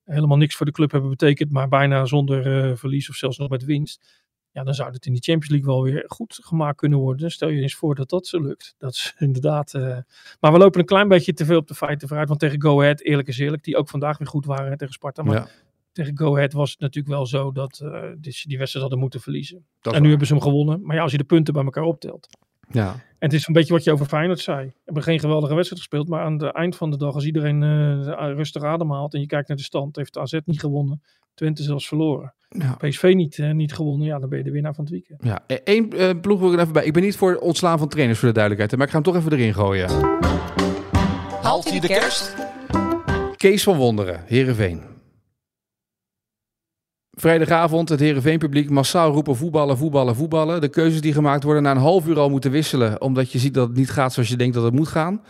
helemaal niks voor de club hebben betekend, maar bijna zonder verlies of zelfs nog met winst. Ja, dan zou het in die Champions League wel weer goed gemaakt kunnen worden. Stel je eens voor dat dat zo lukt. Dat is *laughs* inderdaad. eh, Maar we lopen een klein beetje te veel op de feiten vooruit. Want tegen Go Ahead, eerlijk is eerlijk, die ook vandaag weer goed waren tegen Sparta. Maar ja. tegen Go Ahead was het natuurlijk wel zo dat eh, die, die wedstrijd hadden moeten verliezen. en nu waar. hebben ze hem gewonnen. Maar ja, als je de punten bij elkaar optelt. Ja. En het is een beetje wat je over Feyenoord zei. We hebben geen geweldige wedstrijd gespeeld, maar aan het eind van de dag, als iedereen eh, rustig ademhaalt en je kijkt naar de stand, heeft AZ niet gewonnen, Twente zelfs verloren. Ja. PSV niet, eh, niet gewonnen, ja, dan ben je de winnaar van het weekend. Ja, Eén eh, ploeg wil ik er even bij. Ik ben niet voor het ontslaan van trainers, voor de duidelijkheid. Maar ik ga hem toch even erin gooien. Haalt hij de kerst? Kees van Wonderen, Heerenveen. Vrijdagavond, het Heerenveen-publiek massaal roepen voetballen, voetballen, voetballen. De keuzes die gemaakt worden na een half uur al moeten wisselen... omdat je ziet dat het niet gaat zoals je denkt dat het moet gaan.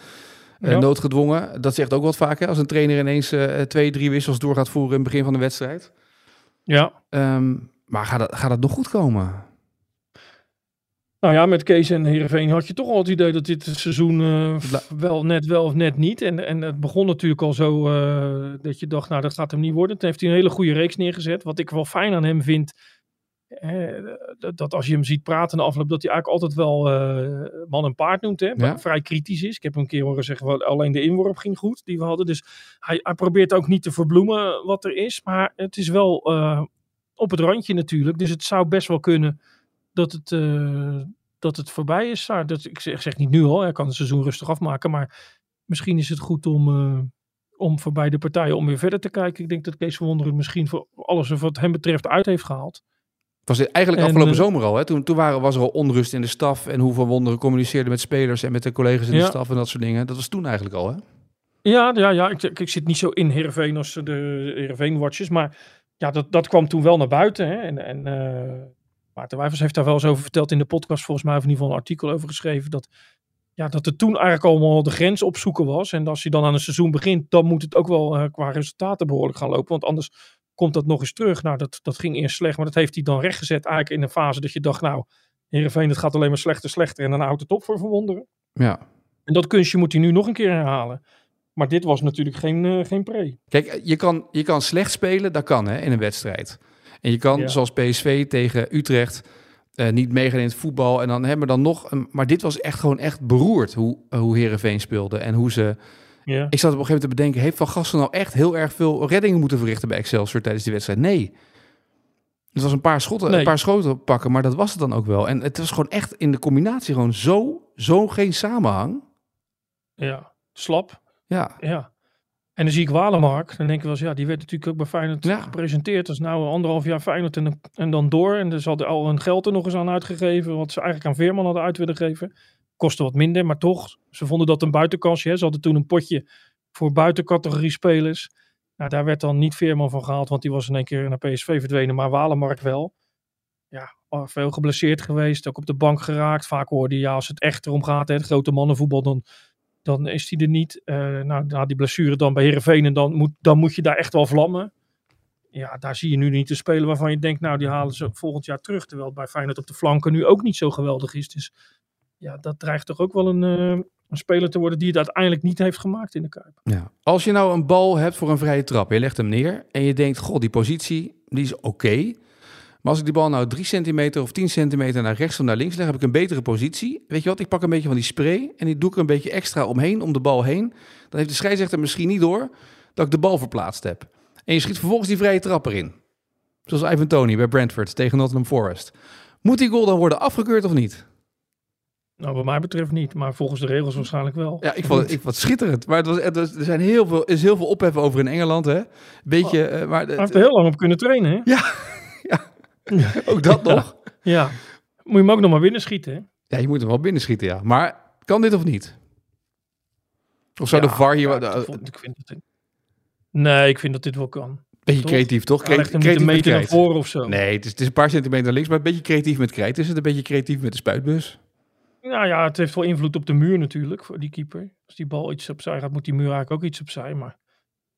Eh, Ja. noodgedwongen, dat zegt ook wat vaak hè, als een trainer ineens eh, twee, drie wissels door gaat voeren... in het begin van de wedstrijd. Ja, Ehm, maar gaat dat, gaat dat nog goed komen? Nou ja, met Kees en Heerenveen had je toch al het idee dat dit seizoen eh, wel net wel of net niet. En, en het begon natuurlijk al zo eh, dat je dacht, nou dat gaat hem niet worden. Toen heeft hij een hele goede reeks neergezet. Wat ik wel fijn aan hem vind, eh, dat, dat als je hem ziet praten in de afloop, dat hij eigenlijk altijd wel man en paard noemt. Hè? Ja. Vrij kritisch is. Ik heb hem een keer horen zeggen, alleen de inworp ging goed die we hadden. Dus hij, hij probeert ook niet te verbloemen wat er is. Maar het is wel op het randje natuurlijk. Dus het zou best wel kunnen dat het, eh, dat het voorbij is. Dat, ik zeg, zeg niet nu al, hij kan het seizoen rustig afmaken. Maar misschien is het goed om, eh, om voor beide partijen om weer verder te kijken. Ik denk dat Kees van Wonderen misschien voor alles wat hem betreft uit heeft gehaald. Het was eigenlijk En, afgelopen eh, zomer al. Hè? Toen, toen waren, was er al onrust in de staf. En hoe Van Wonderen communiceerde met spelers en met de collega's in de staf en dat soort dingen. Dat was toen eigenlijk al. Hè? Ja, ja, ja ik, ik, zit niet zo in Heerenveen als de Heerenveen-watchers. Maar ja, dat, dat kwam toen wel naar buiten. Hè? En, en Maarten Wijvers heeft daar wel eens over verteld in de podcast. Volgens mij heeft in ieder geval een artikel over geschreven. Dat, ja, dat er toen eigenlijk allemaal de grens opzoeken was. En als je dan aan een seizoen begint, dan moet het ook wel eh, qua resultaten behoorlijk gaan lopen. Want anders komt dat nog eens terug. Nou, dat, dat ging eerst slecht. Maar dat heeft hij dan rechtgezet eigenlijk in een fase dat je dacht, nou, Heerenveen, het gaat alleen maar slechter, slechter. En dan houdt het op voor Verwonderen. Ja. En dat kunstje moet hij nu nog een keer herhalen. Maar dit was natuurlijk geen, eh, geen pre. Kijk, je kan, je kan slecht spelen, dat kan hè, in een wedstrijd. En je kan, Ja. zoals PSV tegen Utrecht, eh, niet meegaan in het voetbal. En dan hebben we dan nog... Een, maar dit was echt gewoon echt beroerd hoe, hoe Heerenveen speelde. En hoe ze... Ja. Ik zat op een gegeven moment te bedenken... heeft Van Gasten nou echt heel erg veel reddingen moeten verrichten bij Excelsior tijdens die wedstrijd? Nee. Het was een paar schotten, Nee. een paar schoten pakken, maar dat was het dan ook wel. En het was gewoon echt in de combinatie gewoon zo, zo geen samenhang. ja, slap. Ja, Ja. En dan zie ik Walemark. Dan denk ik wel eens, ja, die werd natuurlijk ook bij Feyenoord Ja. gepresenteerd. als nou anderhalf jaar Feyenoord en, dan- en dan door. En dus hadden al hun geld er nog eens aan uitgegeven. Wat ze eigenlijk aan Veerman hadden uit willen geven. Kostte wat minder, maar toch. Ze vonden dat een buitenkansje. Hè. Ze hadden toen een potje voor buitencategorie spelers. Nou, daar werd dan niet Veerman van gehaald. Want die was in één keer naar PSV verdwenen. Maar Walemark wel. Ja, veel geblesseerd geweest. Ook op de bank geraakt. Vaak hoorde je, ja, als het echt erom gaat. Hè, het grote mannenvoetbal, dan dan is hij er niet. Eh, nou, na die blessure dan bij Herenveen en dan moet, dan moet je daar echt wel vlammen. Ja, daar zie je nu niet te spelen waarvan je denkt, nou, die halen ze volgend jaar terug. Terwijl het bij Feyenoord op de flanken nu ook niet zo geweldig is. Dus ja, dat dreigt toch ook wel een, eh, een speler te worden die het uiteindelijk niet heeft gemaakt in de Kuip. Ja. Als je nou een bal hebt voor een vrije trap, je legt hem neer en je denkt, god, die positie, die is oké. Maar als ik die bal nou 3 centimeter of 10 centimeter naar rechts of naar links leg, heb ik een betere positie. Weet je wat, ik pak een beetje van die spray en die doe ik er een beetje extra omheen, om de bal heen. Dan heeft de scheidsrechter misschien niet door dat ik de bal verplaatst heb. En je schiet vervolgens die vrije trap erin. Zoals Ivan Tony bij Brentford tegen Nottingham Forest. Moet die goal dan worden afgekeurd of niet? Nou, wat mij betreft niet, maar volgens de regels waarschijnlijk wel. Ja, ik vond het, ik vond het schitterend. Maar het was, het was- er zijn heel veel, is heel veel ophef over in Engeland, hè? Beetje, eh, maar Hij heeft er heel lang op kunnen trainen, hè? *laughs* ook dat nog. *laughs* Ja. Moet je hem ook nog maar binnen schieten, hè? Ja, je moet hem wel binnenschieten, ja. Maar kan dit of niet? Of zou de VAR hier ja, ik vond- ik vind dat dit- Nee, ik vind dat dit wel kan. beetje toch? creatief, toch? Creatief een met meter naar voren of zo. Nee, het is, het is een paar centimeter naar links, maar een beetje creatief met krijt. Is het een beetje creatief met de spuitbus? Nou ja, het heeft wel invloed op de muur natuurlijk, voor die keeper. Als die bal iets opzij gaat, moet die muur eigenlijk ook iets opzij. Maar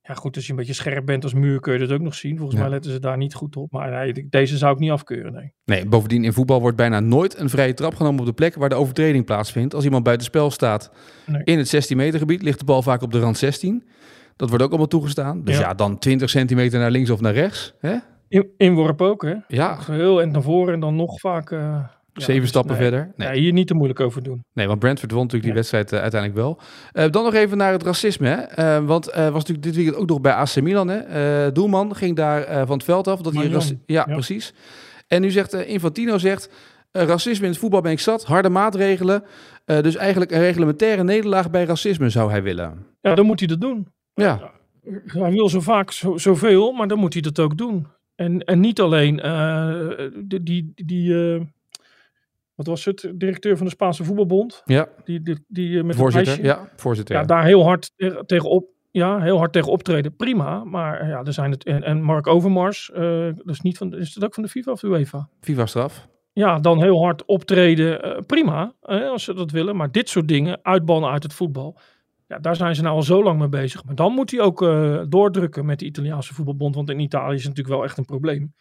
ja, goed, als je een beetje scherp bent als muur kun je dat ook nog zien. Volgens Ja. mij letten ze daar niet goed op. Maar nee, deze zou ik niet afkeuren, nee. Nee, bovendien in voetbal wordt bijna nooit een vrije trap genomen op de plek waar de overtreding plaatsvindt. Als iemand buiten spel staat Nee. in het 16 meter gebied, ligt de bal vaak op de rand 16. Dat wordt ook allemaal toegestaan. Dus ja, Ja. dan 20 centimeter naar links of naar rechts. Hè? In, inworp ook, hè? Ja, Heel en naar voren en dan nog vaak... eh, zeven dus stappen nee. verder. Nee. Nee, hier niet te moeilijk over doen. Nee, want Brentford won natuurlijk die wedstrijd eh, uiteindelijk wel. Eh, dan nog even naar het racisme. Hè? Eh, want was natuurlijk dit weekend ook nog bij AC Milan. Hè? Doelman ging daar van het veld af. Dat hij ja, ja. precies. En nu zegt Infantino zegt... Racisme in het voetbal ben ik zat. Harde maatregelen. Dus eigenlijk een reglementaire nederlaag bij racisme zou hij willen. Ja, dan moet hij dat doen. Ja. Hij wil zo vaak zo, zoveel, maar dan moet hij dat ook doen. En, en niet alleen die, die, die wat was het, directeur van de Spaanse voetbalbond. Ja. Die, die, die met voorzitter, ja, voorzitter. Ja, ja, daar heel hard tegen op, ja, heel hard tegen optreden. Prima, maar ja, er zijn het en, en Mark Overmars, uh, dat is niet van, is dat ook van de FIFA of de UEFA? FIFA straf. Ja, dan heel hard optreden. Uh, prima, uh, als ze dat willen. Maar dit soort dingen, uitbannen uit het voetbal. Ja, daar zijn ze nou al zo lang mee bezig. Maar dan moet hij ook doordrukken met de Italiaanse voetbalbond. Want in Italië is het natuurlijk wel echt een probleem.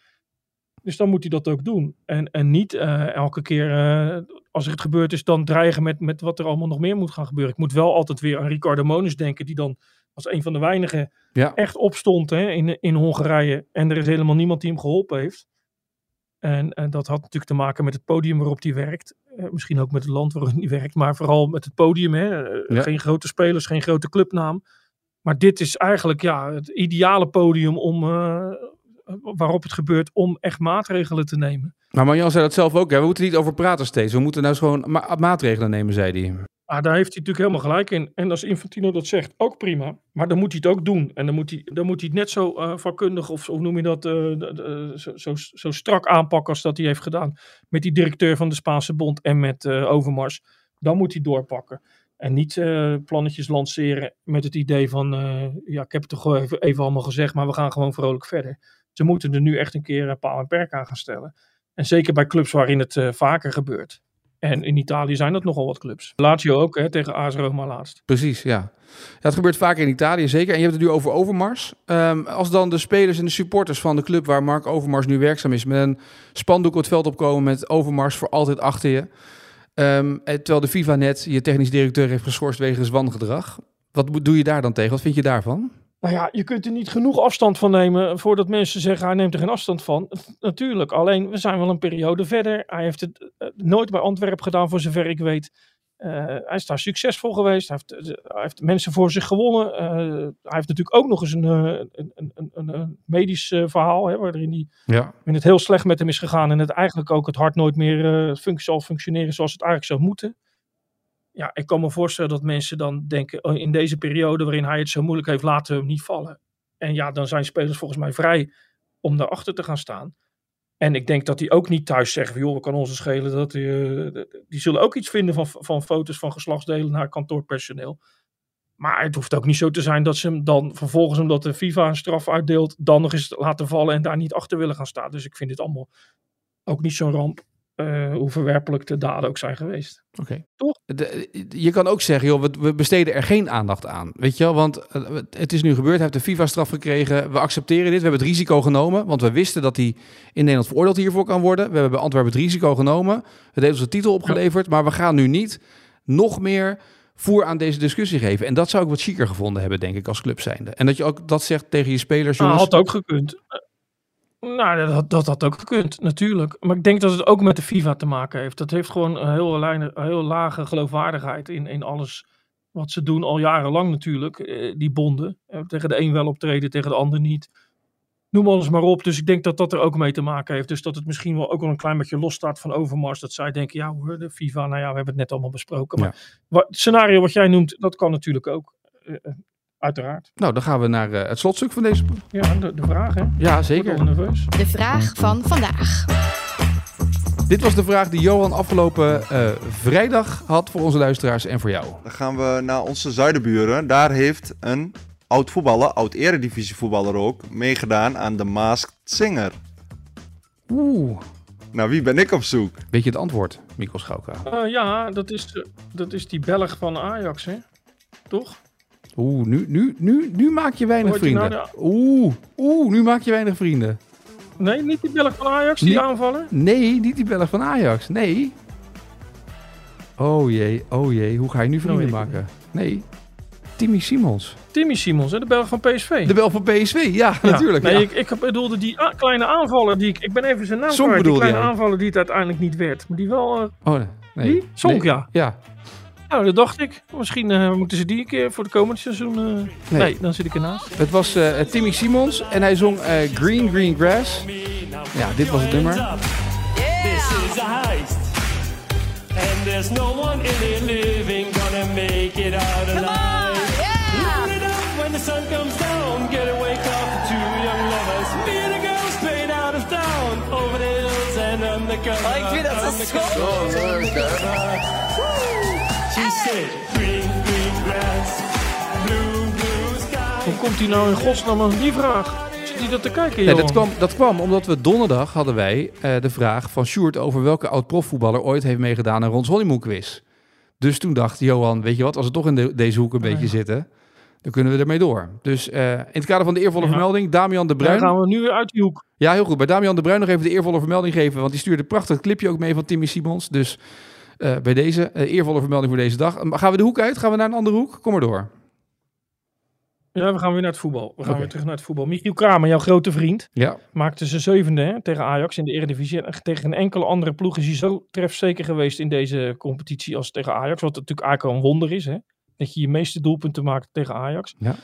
Dus dan moet hij dat ook doen. En, en niet elke keer als er het gebeurd is, dan dreigen met, met wat er allemaal nog meer moet gaan gebeuren. Ik moet wel altijd weer aan Ricardo Monis denken, die dan als een van de weinigen ja. echt opstond hè, in, in Hongarije. En er is helemaal niemand die hem geholpen heeft. En, en dat had natuurlijk te maken met het podium waarop hij werkt. Eh, misschien ook met het land waarop hij werkt, maar vooral met het podium. Hè. Ja. Geen grote spelers, geen grote clubnaam. Maar dit is eigenlijk ja, het ideale podium om, uh, waarop het gebeurt om echt maatregelen te nemen. Maar Marjan zei dat zelf ook. Hè? We moeten niet over praten steeds. We moeten nou gewoon ma maatregelen nemen, zei hij. Ah, daar heeft hij natuurlijk helemaal gelijk in. En als Infantino dat zegt, ook prima. Maar dan moet hij het ook doen. En dan moet hij, dan moet hij het net zo uh, vakkundig, of hoe noem je dat, uh, zo, zo, zo, strak aanpakken als dat hij heeft gedaan. Met die directeur van de Spaanse Bond en met uh, Overmars. Dan moet hij doorpakken. En niet plannetjes lanceren met het idee van, ja, ik heb het toch even, even allemaal gezegd, maar we gaan gewoon vrolijk verder. Ze moeten er nu echt een keer een paal en perk aan gaan stellen. En zeker bij clubs waarin het vaker gebeurt. En in Italië zijn dat nogal wat clubs. Lazio ook, hè, tegen AS Roma laatst. Precies, ja. ja. Het gebeurt vaker in Italië, zeker. En je hebt het nu over Overmars. Um, als dan de spelers en de supporters van de club waar Mark Overmars nu werkzaam is... met een spandoek op het veld opkomen met Overmars voor altijd achter je... Um, terwijl de FIFA net je technisch directeur heeft geschorst wegens wangedrag. Wat doe je daar dan tegen? Wat vind je daarvan? Nou ja, je kunt er niet genoeg afstand van nemen voordat mensen zeggen hij neemt er geen afstand van. Natuurlijk, alleen we zijn wel een periode verder. Hij heeft het uh, nooit bij Antwerpen gedaan voor zover ik weet. Uh, hij is daar succesvol geweest. Hij heeft, hij heeft mensen voor zich gewonnen. hij heeft natuurlijk ook nog eens een, een, een, een, een medisch verhaal. Hè, waarin ja. het heel slecht met hem is gegaan. En het eigenlijk ook het hart nooit meer zal functioneren zoals het eigenlijk zou moeten ja, ik kan me voorstellen dat mensen dan denken, oh, in deze periode waarin hij het zo moeilijk heeft, laten we hem niet vallen. En ja, dan zijn spelers volgens mij vrij om daarachter te gaan staan. En ik denk dat die ook niet thuis zeggen, joh, we kan ons schelen. Dat die, uh, die zullen ook iets vinden van, van foto's van geslachtsdelen naar kantoorpersoneel. Maar het hoeft ook niet zo te zijn dat ze hem dan vervolgens, omdat de FIFA een straf uitdeelt, dan nog eens laten vallen en daar niet achter willen gaan staan. Dus ik vind dit allemaal ook niet zo'n ramp. Uh, hoe verwerpelijk de daden ook zijn geweest. Oké. Okay. Toch? De, je kan ook zeggen, joh, we, besteden er geen aandacht aan. Weet je wel, want uh, het is nu gebeurd. Hij heeft de FIFA-straf gekregen. We accepteren dit. We hebben het risico genomen. Want we wisten dat hij in Nederland veroordeeld hiervoor kan worden. We hebben bij Antwerpen het risico genomen. Het heeft ons de titel opgeleverd. Ja. Maar we gaan nu niet nog meer voer aan deze discussie geven. En dat zou ik wat chiquer gevonden hebben, denk ik, als club zijnde. En dat je ook dat zegt tegen je spelers, jongens. Ah, had ook gekund. Nou, dat, dat had ook gekund, natuurlijk. Maar ik denk dat het ook met de FIFA te maken heeft. Dat heeft gewoon een heel, lijne, heel lage geloofwaardigheid in, in alles wat ze doen, al jarenlang natuurlijk, eh, die bonden. Eh, tegen de een wel optreden, tegen de ander niet. Noem alles maar op. Dus ik denk dat dat er ook mee te maken heeft. Dus dat het misschien wel ook wel een klein beetje losstaat van Overmars. Dat zij denken, ja hoor, de FIFA, nou ja, we hebben het net allemaal besproken. Maar Ja. wat, het scenario wat jij noemt, dat kan natuurlijk ook. Uiteraard. Nou, dan gaan we naar eh, het slotstuk van deze... Ja, de, de vraag hè. Ja, zeker. nerveus. De vraag van vandaag. Dit was de vraag die Johan afgelopen eh, vrijdag had voor onze luisteraars en voor jou. Dan gaan we naar onze zuidenburen. Daar heeft een oud voetballer, oud eredivisie voetballer ook, meegedaan aan de Masked Singer. Oeh. Nou, wie ben ik op zoek? Weet je het antwoord, Mikkel Schauka? Eh, ja, dat is, dat is die Belg van Ajax, hè? Toch? Oeh, nu, nu, nu, nu maak je weinig Hoort vrienden. nou Oeh, oeh, nu maak je weinig vrienden. Nee, niet die Belg van Ajax, die aanvaller. Nee, niet die Belg van Ajax. Nee. Oh jee, oh jee. Hoe ga je nu vrienden Nou, ik maken? Nee. Timmy Simons. Timmy Simons, hè, de Belg van PSV. De Belg van PSV, ja, Ja, natuurlijk. Nee, ja. ik, ik bedoelde die kleine aanvaller die ik... Ik ben even zijn naam kwijt. Die kleine aanvaller die het uiteindelijk niet werd. Maar die wel... eh, Oh, nee. Sonk, Nee. ja. Ja. Nou, dat dacht ik. Misschien eh, moeten ze die een keer voor het komende seizoen... eh, Nee. nee. dan zit ik ernaast. Het was eh, Timmy Simons en hij zong eh, Green Green Grass. Ja, dit was het nummer. This is a heist. And there's no one in it living gonna make it out alive. Light it up when the sun comes down. Get a wake up for two young lovers. Me and the girl straight out of town. Over the hills and undercover. Oh, ik vind dat zo Hoe komt hij nou in godsnaam aan die vraag? Zit hij dat te kijken, Ja, joh? dat, kwam, dat kwam omdat we donderdag hadden wij eh, de vraag van Sjoerd over welke oud-profvoetballer ooit heeft meegedaan aan Rons Honeymoon quiz. Dus toen dacht Johan, weet je wat, als we toch in de- deze hoek een beetje zitten, dan kunnen we ermee door. Dus eh, in het kader van de eervolle Ja. vermelding, Damian de Bruin. gaan we nu weer uit die hoek. Ja, heel goed. Bij Damian de Bruin nog even de eervolle vermelding geven, want die stuurde een prachtig clipje ook mee van Timmy Simons. Dus eh, bij deze eh, eervolle vermelding voor deze dag. Gaan we de hoek uit? Gaan we naar een andere hoek? Kom maar door. Ja, we gaan weer naar het voetbal. We gaan weer terug naar het voetbal. Michiel Kramer, jouw grote vriend, Ja, maakte zijn zevende hè, tegen Ajax in de Eredivisie. En tegen geen enkele andere ploeg is hij zo trefzeker geweest in deze competitie als tegen Ajax. Wat natuurlijk eigenlijk al een wonder is, hè? Dat je je meeste doelpunten maakt tegen Ajax. Ja.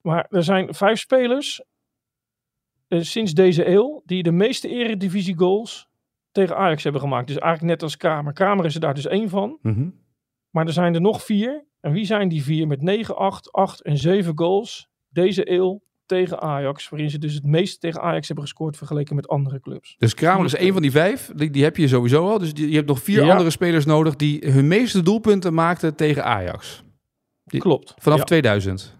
Maar er zijn vijf spelers eh, sinds deze eeuw die de meeste Eredivisie goals tegen Ajax hebben gemaakt. Dus eigenlijk net als Kramer. Kramer is er daar dus één van. Mhm. Maar er zijn er nog vier. En wie zijn die vier met 9, 8, 8 en 7 goals deze eeuw tegen Ajax? Waarin ze dus het meeste tegen Ajax hebben gescoord vergeleken met andere clubs. Dus Kramer is één van die vijf. Die, die heb je sowieso al. Dus die, je hebt nog vier Ja. andere spelers nodig die hun meeste doelpunten maakten tegen Ajax. Die- Klopt. Vanaf Ja, 2000.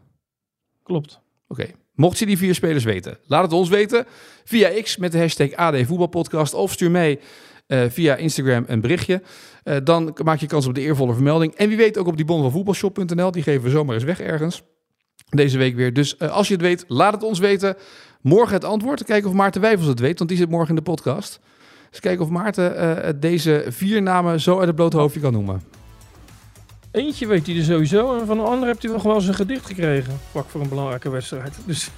klopt. Oké. Mocht je die vier spelers weten, laat het ons weten via X met de hashtag AD Voetbalpodcast of stuur mij eh, via Instagram een berichtje. Eh, dan maak je kans op de eervolle vermelding. En wie weet ook op die bon van voetbalshop.nl. Die geven we zomaar eens weg ergens. Deze week weer. Dus eh, als je het weet, laat het ons weten. Morgen het antwoord. Kijken of Maarten Wijfels het weet, want die zit morgen in de podcast. Dus kijken of Maarten deze vier namen zo uit het blote hoofdje kan noemen. Eentje weet hij er sowieso. En van een ander heeft hij nog wel eens een gedicht gekregen. Vlak voor een belangrijke wedstrijd. Dus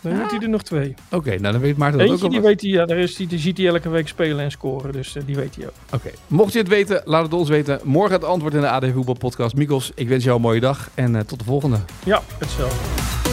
dan weet hij er nog twee. Oké, nou dan weet Maarten dat Eentje ook die al. weet hij, ja, daar is hij, die ziet hij elke week spelen en scoren. Dus eh, die weet hij ook. Oké, mocht je het weten, laat het ons weten. Morgen het antwoord in de AD Voetbal Podcast. Mikos, ik wens jou een mooie dag en eh, tot de volgende. Ja, hetzelfde.